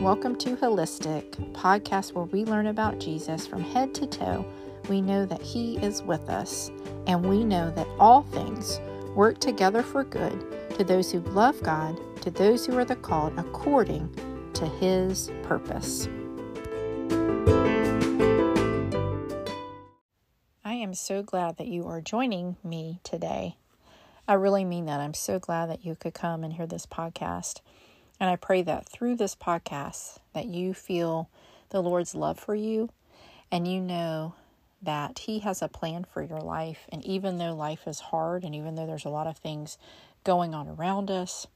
Welcome to Holistic, podcast where we learn about Jesus from head to toe. We know that He is with us, and we know that all things work together for good to those who love God, to those who are the called according to His purpose. I am so glad that you are joining me today. I really mean that. I'm so glad that you could come and hear this podcast. And I pray that through this podcast that you feel the Lord's love for you and you know that he has a plan for your life and even though life is hard and even though there's a lot of things going on around us,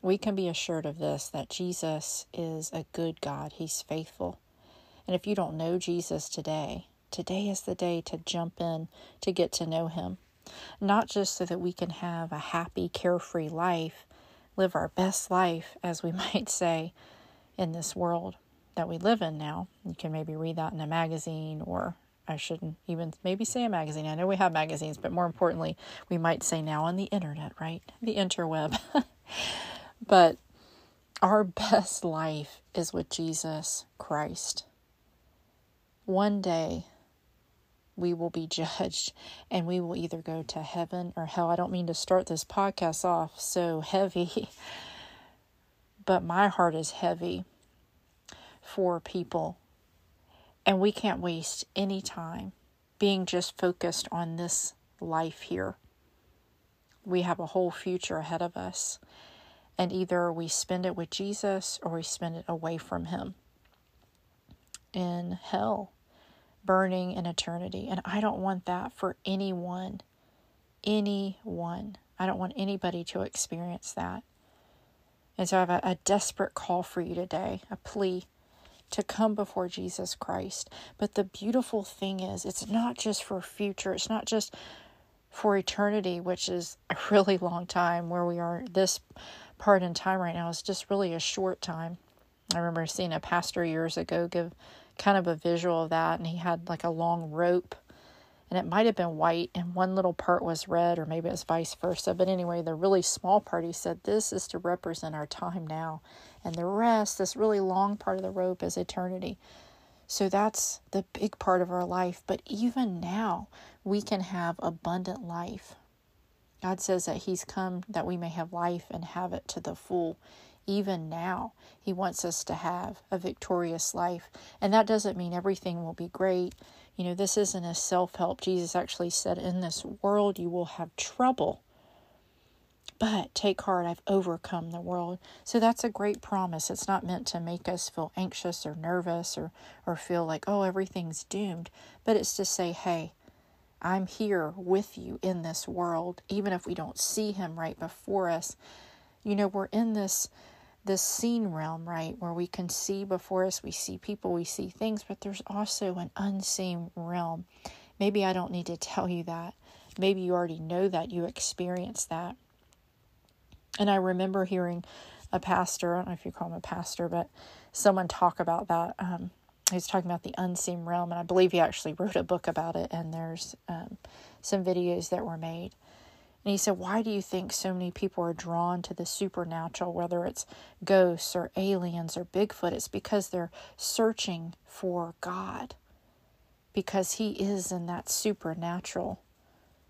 we can be assured of this that Jesus is a good God. He's faithful. And if you don't know Jesus today, today is the day to jump in to get to know him not just so that we can have a happy, carefree life, live our best life, as we might say, in this world that we live in now. You can maybe read that in a magazine, or I shouldn't even maybe say a magazine. I know we have magazines, but more importantly, we might say now on the internet, right? The interweb. but our best life is with Jesus Christ. One day, we will be judged and we will either go to heaven or hell. I don't mean to start this podcast off so heavy, but my heart is heavy for people. And we can't waste any time being just focused on this life here. We have a whole future ahead of us. And either we spend it with Jesus or we spend it away from Him in hell burning in eternity. And I don't want that for anyone. Anyone. I don't want anybody to experience that. And so I have a, a desperate call for you today, a plea to come before Jesus Christ. But the beautiful thing is, it's not just for future, it's not just for eternity, which is a really long time where we are this part in time right now is just really a short time. I remember seeing a pastor years ago give kind of a visual of that, and he had like a long rope, and it might have been white, and one little part was red, or maybe it was vice versa. But anyway, the really small part, he said, this is to represent our time now, and the rest, this really long part of the rope, is eternity. So that's the big part of our life. But even now, we can have abundant life. God says that He's come that we may have life and have it to the full even now, He wants us to have a victorious life. And that doesn't mean everything will be great. You know, this isn't a self help. Jesus actually said, In this world you will have trouble. But take heart, I've overcome the world. So that's a great promise. It's not meant to make us feel anxious or nervous or, or feel like, oh, everything's doomed. But it's to say, hey, I'm here with you in this world, even if we don't see him right before us. You know, we're in this this seen realm, right, where we can see before us, we see people, we see things, but there's also an unseen realm. Maybe I don't need to tell you that. Maybe you already know that, you experience that. And I remember hearing a pastor, I don't know if you call him a pastor, but someone talk about that. Um, he was talking about the unseen realm, and I believe he actually wrote a book about it, and there's um, some videos that were made. And he said, Why do you think so many people are drawn to the supernatural, whether it's ghosts or aliens or Bigfoot? It's because they're searching for God, because He is in that supernatural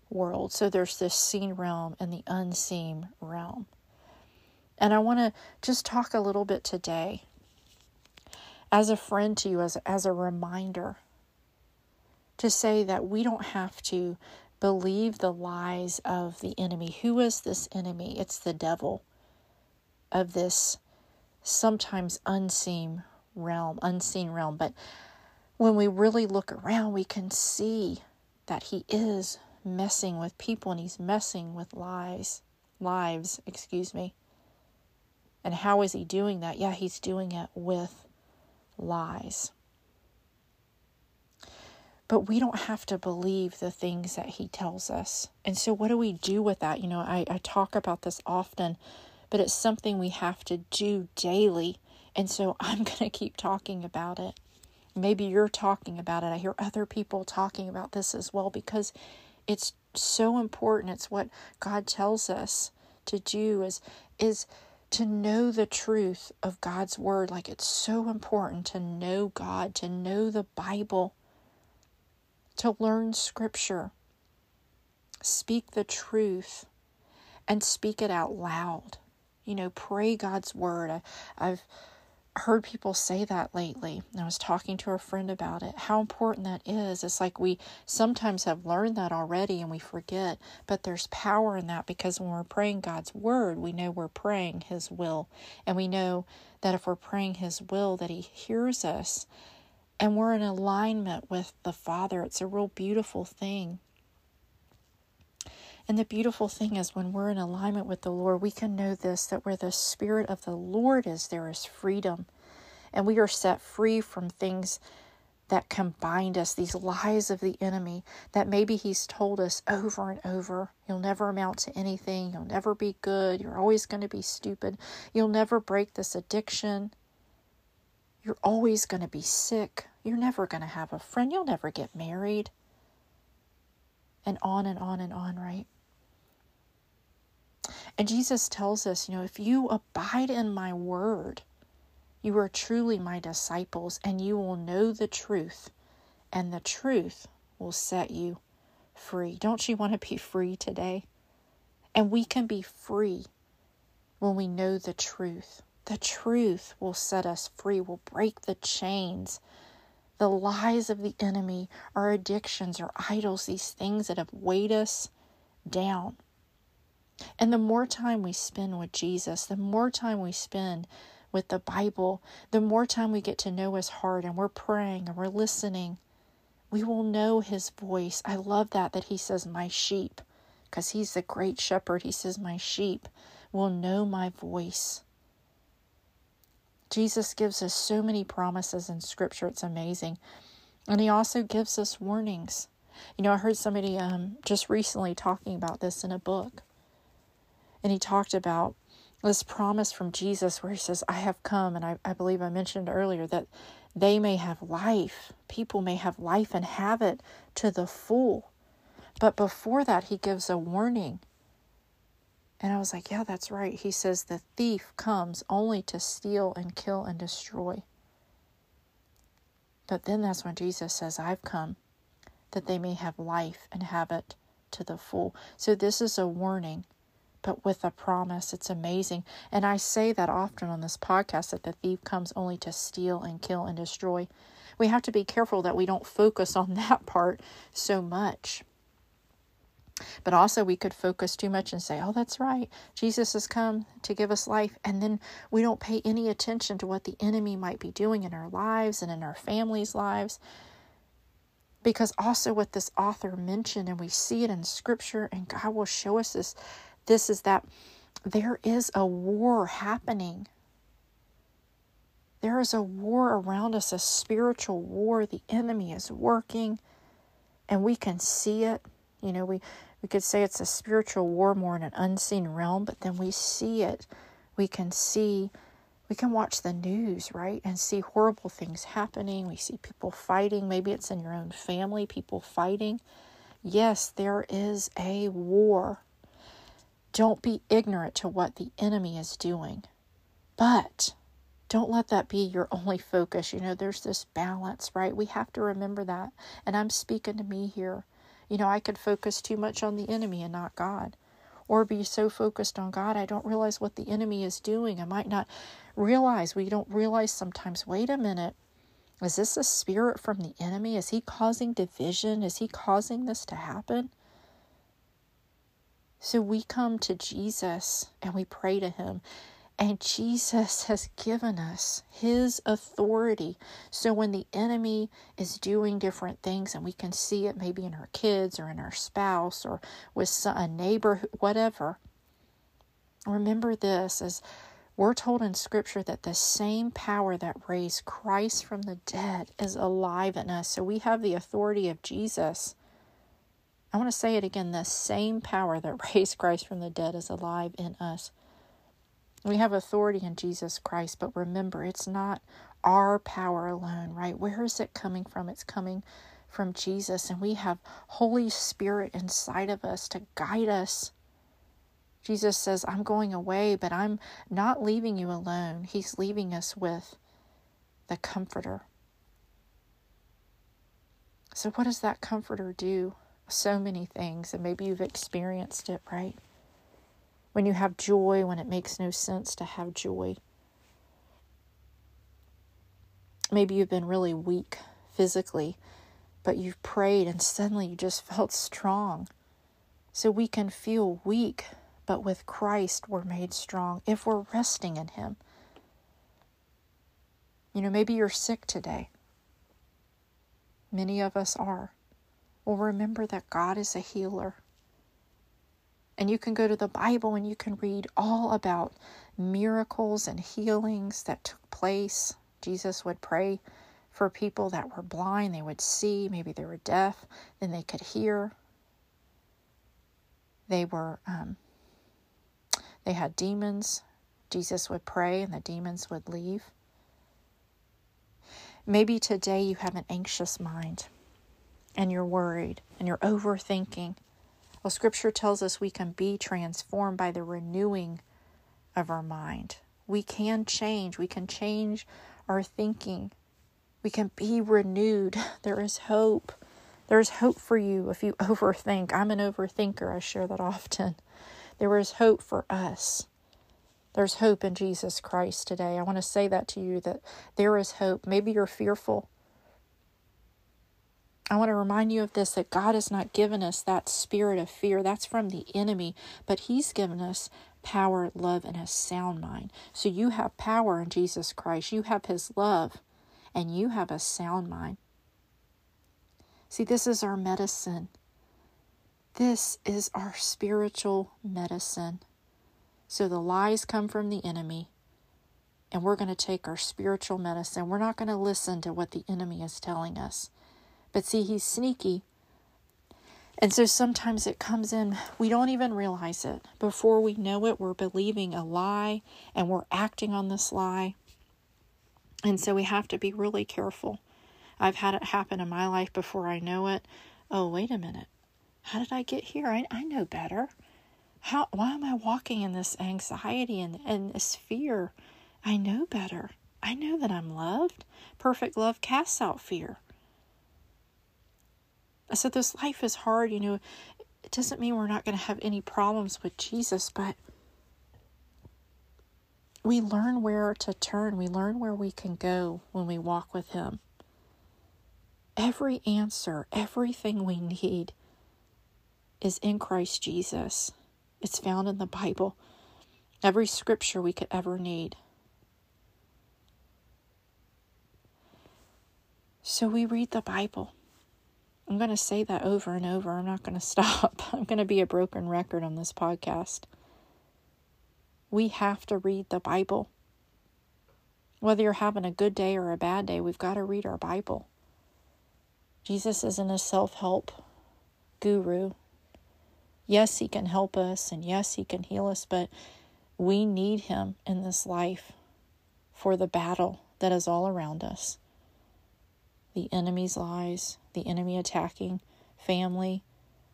world. So there's this seen realm and the unseen realm. And I want to just talk a little bit today as a friend to you, as, as a reminder to say that we don't have to believe the lies of the enemy. Who is this enemy? It's the devil of this sometimes unseen realm, unseen realm. But when we really look around, we can see that he is messing with people and he's messing with lies, lives, excuse me. And how is he doing that? Yeah, he's doing it with lies. But we don't have to believe the things that he tells us. And so, what do we do with that? You know, I, I talk about this often, but it's something we have to do daily. And so, I'm going to keep talking about it. Maybe you're talking about it. I hear other people talking about this as well because it's so important. It's what God tells us to do is is to know the truth of God's word. Like it's so important to know God, to know the Bible, to learn scripture, speak the truth, and speak it out loud. You know, pray God's word. I, I've heard people say that lately. I was talking to a friend about it, how important that is. It's like we sometimes have learned that already and we forget, but there's power in that because when we're praying God's word, we know we're praying His will. And we know that if we're praying His will, that He hears us and we're in alignment with the Father. It's a real beautiful thing. And the beautiful thing is, when we're in alignment with the Lord, we can know this that where the Spirit of the Lord is, there is freedom. And we are set free from things that can bind us, these lies of the enemy that maybe he's told us over and over. You'll never amount to anything. You'll never be good. You're always going to be stupid. You'll never break this addiction. You're always going to be sick. You're never going to have a friend. You'll never get married. And on and on and on, right? And Jesus tells us, you know, if you abide in my word, you are truly my disciples, and you will know the truth, and the truth will set you free. Don't you want to be free today? And we can be free when we know the truth. The truth will set us free, will break the chains, the lies of the enemy, our addictions, our idols, these things that have weighed us down. And the more time we spend with Jesus, the more time we spend with the Bible, the more time we get to know His heart and we're praying and we're listening, we will know His voice. I love that, that He says, My sheep, because He's the great shepherd. He says, My sheep will know my voice. Jesus gives us so many promises in Scripture, it's amazing. And He also gives us warnings. You know, I heard somebody um, just recently talking about this in a book and he talked about this promise from Jesus where he says, I have come, and I, I believe I mentioned earlier that they may have life. People may have life and have it to the full. But before that, he gives a warning. And I was like, yeah, that's right. He says, the thief comes only to steal and kill and destroy. But then that's when Jesus says, I've come that they may have life and have it to the full. So this is a warning but with a promise. It's amazing. And I say that often on this podcast that the thief comes only to steal and kill and destroy. We have to be careful that we don't focus on that part so much. But also, we could focus too much and say, oh, that's right. Jesus has come to give us life. And then we don't pay any attention to what the enemy might be doing in our lives and in our families' lives. Because also, what this author mentioned, and we see it in scripture, and God will show us this this is that there is a war happening. There is a war around us, a spiritual war. The enemy is working, and we can see it. You know, we, we could say it's a spiritual war more in an unseen realm, but then we see it. We can see, we can watch the news, right? And see horrible things happening. We see people fighting. Maybe it's in your own family, people fighting. Yes, there is a war. Don't be ignorant to what the enemy is doing. But don't let that be your only focus. You know, there's this balance, right? We have to remember that. And I'm speaking to me here. You know, I could focus too much on the enemy and not God. Or be so focused on God, I don't realize what the enemy is doing. I might not realize. We don't realize sometimes, wait a minute. Is this a spirit from the enemy? Is he causing division? Is he causing this to happen? So we come to Jesus and we pray to him. And Jesus has given us his authority. So when the enemy is doing different things, and we can see it maybe in our kids or in our spouse or with a neighbor, whatever, remember this as we're told in Scripture that the same power that raised Christ from the dead is alive in us. So we have the authority of Jesus I want to say it again the same power that raised Christ from the dead is alive in us. We have authority in Jesus Christ, but remember, it's not our power alone, right? Where is it coming from? It's coming from Jesus, and we have Holy Spirit inside of us to guide us. Jesus says, I'm going away, but I'm not leaving you alone. He's leaving us with the Comforter. So, what does that Comforter do? So many things, and maybe you've experienced it, right? When you have joy, when it makes no sense to have joy. Maybe you've been really weak physically, but you've prayed and suddenly you just felt strong. So we can feel weak, but with Christ we're made strong if we're resting in Him. You know, maybe you're sick today. Many of us are. Well, remember that God is a healer. And you can go to the Bible and you can read all about miracles and healings that took place. Jesus would pray for people that were blind, they would see, maybe they were deaf, then they could hear. They were, um, they had demons. Jesus would pray and the demons would leave. Maybe today you have an anxious mind and you're worried and you're overthinking. Well, scripture tells us we can be transformed by the renewing of our mind. We can change, we can change our thinking. We can be renewed. There is hope. There is hope for you if you overthink. I'm an overthinker, I share that often. There is hope for us. There's hope in Jesus Christ today. I want to say that to you that there is hope. Maybe you're fearful. I want to remind you of this that God has not given us that spirit of fear. That's from the enemy, but He's given us power, love, and a sound mind. So you have power in Jesus Christ. You have His love, and you have a sound mind. See, this is our medicine. This is our spiritual medicine. So the lies come from the enemy, and we're going to take our spiritual medicine. We're not going to listen to what the enemy is telling us. But see, he's sneaky. And so sometimes it comes in, we don't even realize it. Before we know it, we're believing a lie and we're acting on this lie. And so we have to be really careful. I've had it happen in my life before I know it. Oh, wait a minute. How did I get here? I, I know better. How why am I walking in this anxiety and, and this fear? I know better. I know that I'm loved. Perfect love casts out fear. So this life is hard, you know. It doesn't mean we're not going to have any problems with Jesus, but we learn where to turn. We learn where we can go when we walk with Him. Every answer, everything we need is in Christ Jesus. It's found in the Bible. Every scripture we could ever need. So we read the Bible. I'm going to say that over and over. I'm not going to stop. I'm going to be a broken record on this podcast. We have to read the Bible. Whether you're having a good day or a bad day, we've got to read our Bible. Jesus isn't a self help guru. Yes, He can help us and yes, He can heal us, but we need Him in this life for the battle that is all around us. The enemy's lies, the enemy attacking family,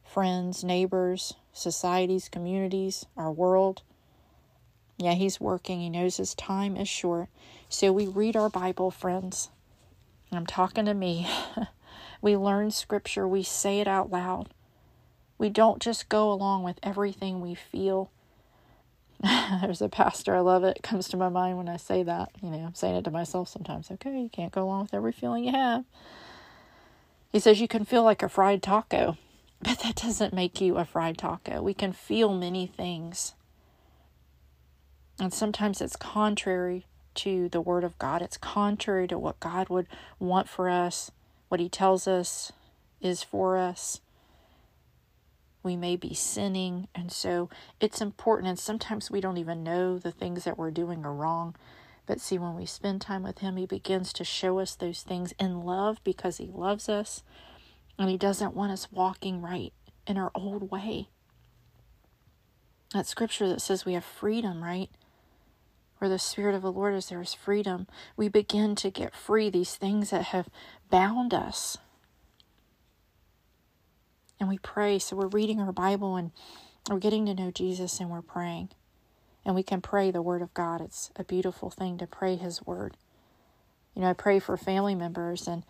friends, neighbors, societies, communities, our world. Yeah, he's working. He knows his time is short. So we read our Bible, friends. I'm talking to me. we learn scripture, we say it out loud. We don't just go along with everything we feel. There's a pastor, I love it. Comes to my mind when I say that. You know, I'm saying it to myself sometimes. Okay, you can't go along with every feeling you have. He says you can feel like a fried taco, but that doesn't make you a fried taco. We can feel many things. And sometimes it's contrary to the Word of God, it's contrary to what God would want for us, what He tells us is for us we may be sinning. And so it's important. And sometimes we don't even know the things that we're doing are wrong. But see, when we spend time with Him, He begins to show us those things in love because He loves us and He doesn't want us walking right in our old way. That scripture that says we have freedom, right? Where the Spirit of the Lord is, there is freedom. We begin to get free, these things that have bound us and we pray. So we're reading our Bible and We're getting to know Jesus and we're praying. And we can pray the Word of God. It's a beautiful thing to pray His Word. You know, I pray for family members, and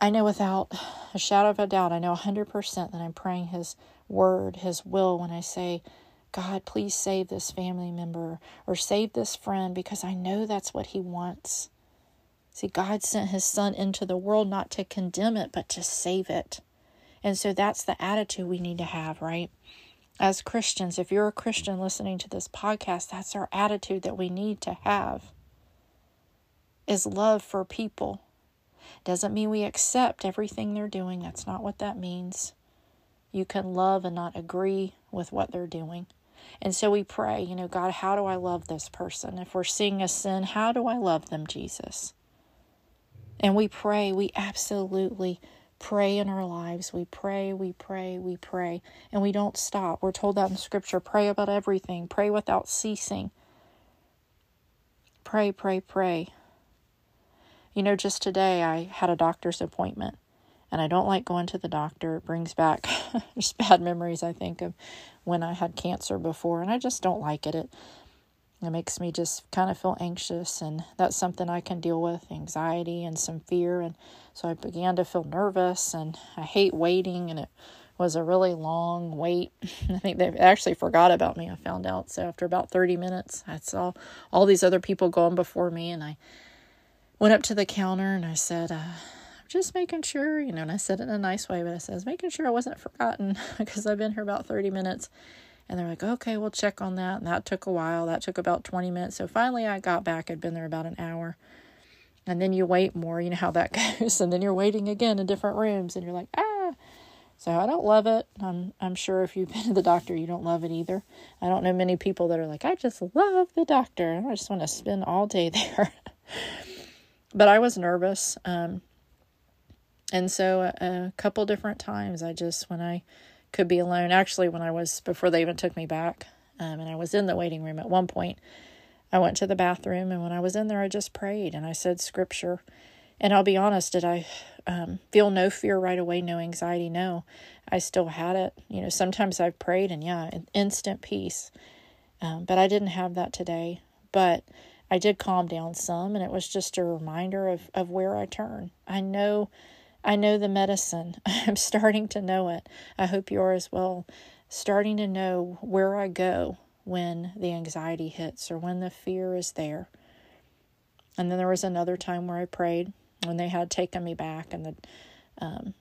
I know without a shadow of a doubt, I know 100% that I'm praying His Word, His will, when I say, God, please save this family member or save this friend because I know that's what He wants. See, God sent His Son into the world not to condemn it, but to save it. And so that's the attitude we need to have, right? As Christians, if you're a Christian listening to this podcast, that's our attitude that we need to have is love for people. Doesn't mean we accept everything they're doing. That's not what that means. You can love and not agree with what they're doing. And so we pray, you know, God, how do I love this person? If we're seeing a sin, how do I love them, Jesus? And we pray, we absolutely pray in our lives. We pray, we pray, we pray, and we don't stop. We're told that in Scripture pray about everything, pray without ceasing. Pray, pray, pray. You know, just today I had a doctor's appointment, and I don't like going to the doctor. It brings back just bad memories, I think, of when I had cancer before, and I just don't like it. It it makes me just kind of feel anxious, and that's something I can deal with anxiety and some fear. And so I began to feel nervous, and I hate waiting, and it was a really long wait. I think they actually forgot about me, I found out. So after about 30 minutes, I saw all these other people going before me, and I went up to the counter and I said, uh, I'm just making sure, you know, and I said it in a nice way, but I said, making sure I wasn't forgotten because I've been here about 30 minutes. And they're like, okay, we'll check on that. And that took a while. That took about 20 minutes. So finally, I got back. I'd been there about an hour. And then you wait more. You know how that goes. And then you're waiting again in different rooms. And you're like, ah. So I don't love it. I'm, I'm sure if you've been to the doctor, you don't love it either. I don't know many people that are like, I just love the doctor. I just want to spend all day there. but I was nervous. Um, and so a, a couple different times, I just, when I, could be alone. Actually, when I was, before they even took me back, um, and I was in the waiting room at one point, I went to the bathroom, and when I was in there, I just prayed and I said scripture. And I'll be honest, did I um, feel no fear right away, no anxiety? No, I still had it. You know, sometimes I've prayed and yeah, instant peace. Um, but I didn't have that today. But I did calm down some, and it was just a reminder of, of where I turn. I know I know the medicine. I'm starting to know it. I hope you are as well. Starting to know where I go when the anxiety hits or when the fear is there. And then there was another time where I prayed when they had taken me back and the um,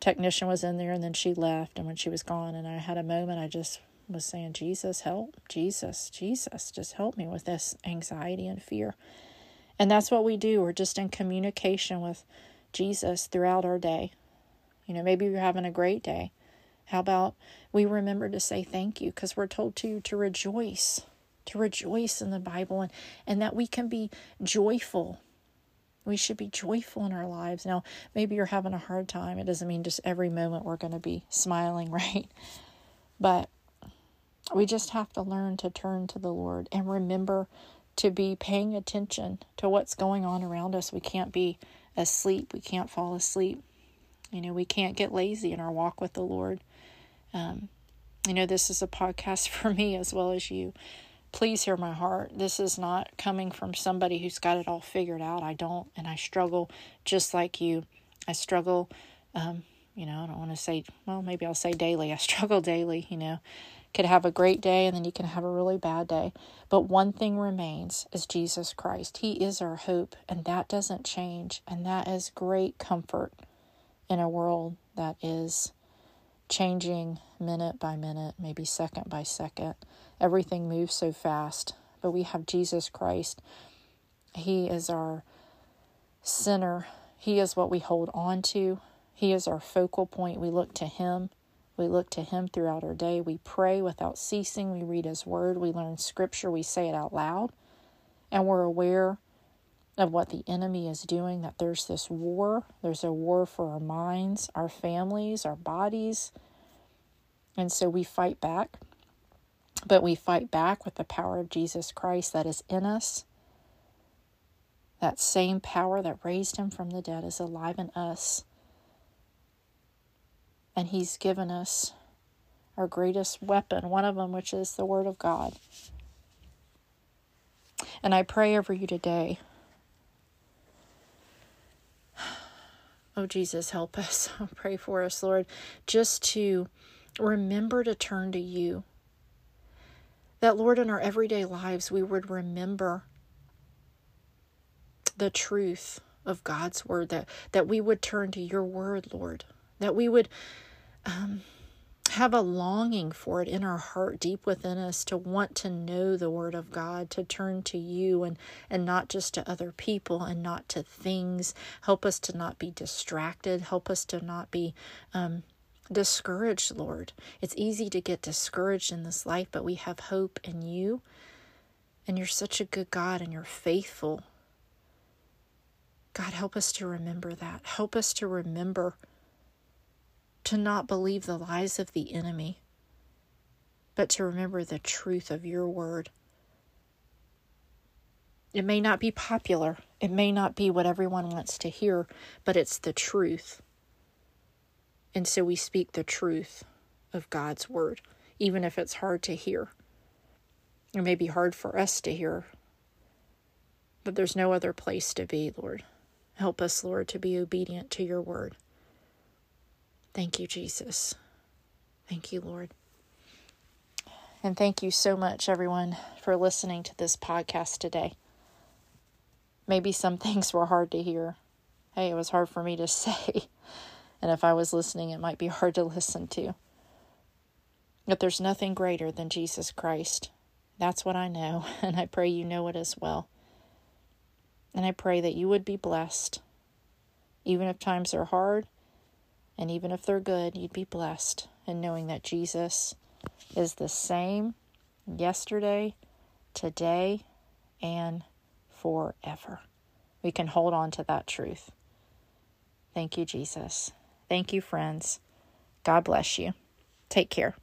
technician was in there and then she left. And when she was gone, and I had a moment, I just was saying, Jesus, help, Jesus, Jesus, just help me with this anxiety and fear. And that's what we do. We're just in communication with Jesus throughout our day. You know, maybe you're having a great day. How about we remember to say thank you because we're told to to rejoice, to rejoice in the Bible and, and that we can be joyful. We should be joyful in our lives. Now, maybe you're having a hard time. It doesn't mean just every moment we're going to be smiling, right? But we just have to learn to turn to the Lord and remember to be paying attention to what's going on around us. We can't be asleep. We can't fall asleep. You know, we can't get lazy in our walk with the Lord. Um, you know, this is a podcast for me as well as you. Please hear my heart. This is not coming from somebody who's got it all figured out. I don't, and I struggle just like you. I struggle, um, you know, I don't want to say, well, maybe I'll say daily. I struggle daily, you know could have a great day and then you can have a really bad day. But one thing remains is Jesus Christ. He is our hope, and that doesn't change. And that is great comfort in a world that is changing minute by minute, maybe second by second. Everything moves so fast. But we have Jesus Christ. He is our center, He is what we hold on to. He is our focal point. We look to Him. We look to Him throughout our day. We pray without ceasing. We read His Word. We learn Scripture. We say it out loud. And we're aware of what the enemy is doing, that there's this war. There's a war for our minds, our families, our bodies. And so we fight back. But we fight back with the power of Jesus Christ that is in us. That same power that raised him from the dead is alive in us. And He's given us our greatest weapon, one of them, which is the Word of God. And I pray over you today. Oh, Jesus, help us. Pray for us, Lord, just to remember to turn to you. That, Lord, in our everyday lives, we would remember the truth of God's word, that, that we would turn to your word, Lord, that we would um, have a longing for it in our heart deep within us to want to know the word of God, to turn to you and and not just to other people and not to things. Help us to not be distracted. Help us to not be um, discouraged, Lord. It's easy to get discouraged in this life, but we have hope in you. And you're such a good God and you're faithful. God, help us to remember that. Help us to remember to not believe the lies of the enemy, but to remember the truth of your word. It may not be popular, it may not be what everyone wants to hear, but it's the truth. And so we speak the truth of God's word, even if it's hard to hear. It may be hard for us to hear, but there's no other place to be, Lord. Help us, Lord, to be obedient to your word. Thank you, Jesus. Thank you, Lord. And thank you so much, everyone, for listening to this podcast today. Maybe some things were hard to hear. Hey, it was hard for me to say. And if I was listening, it might be hard to listen to. But there's nothing greater than Jesus Christ. That's what I know, and I pray you know it as well. And I pray that you would be blessed. Even if times are hard, and even if they're good, you'd be blessed in knowing that Jesus is the same yesterday, today, and forever. We can hold on to that truth. Thank you, Jesus. Thank you, friends. God bless you. Take care.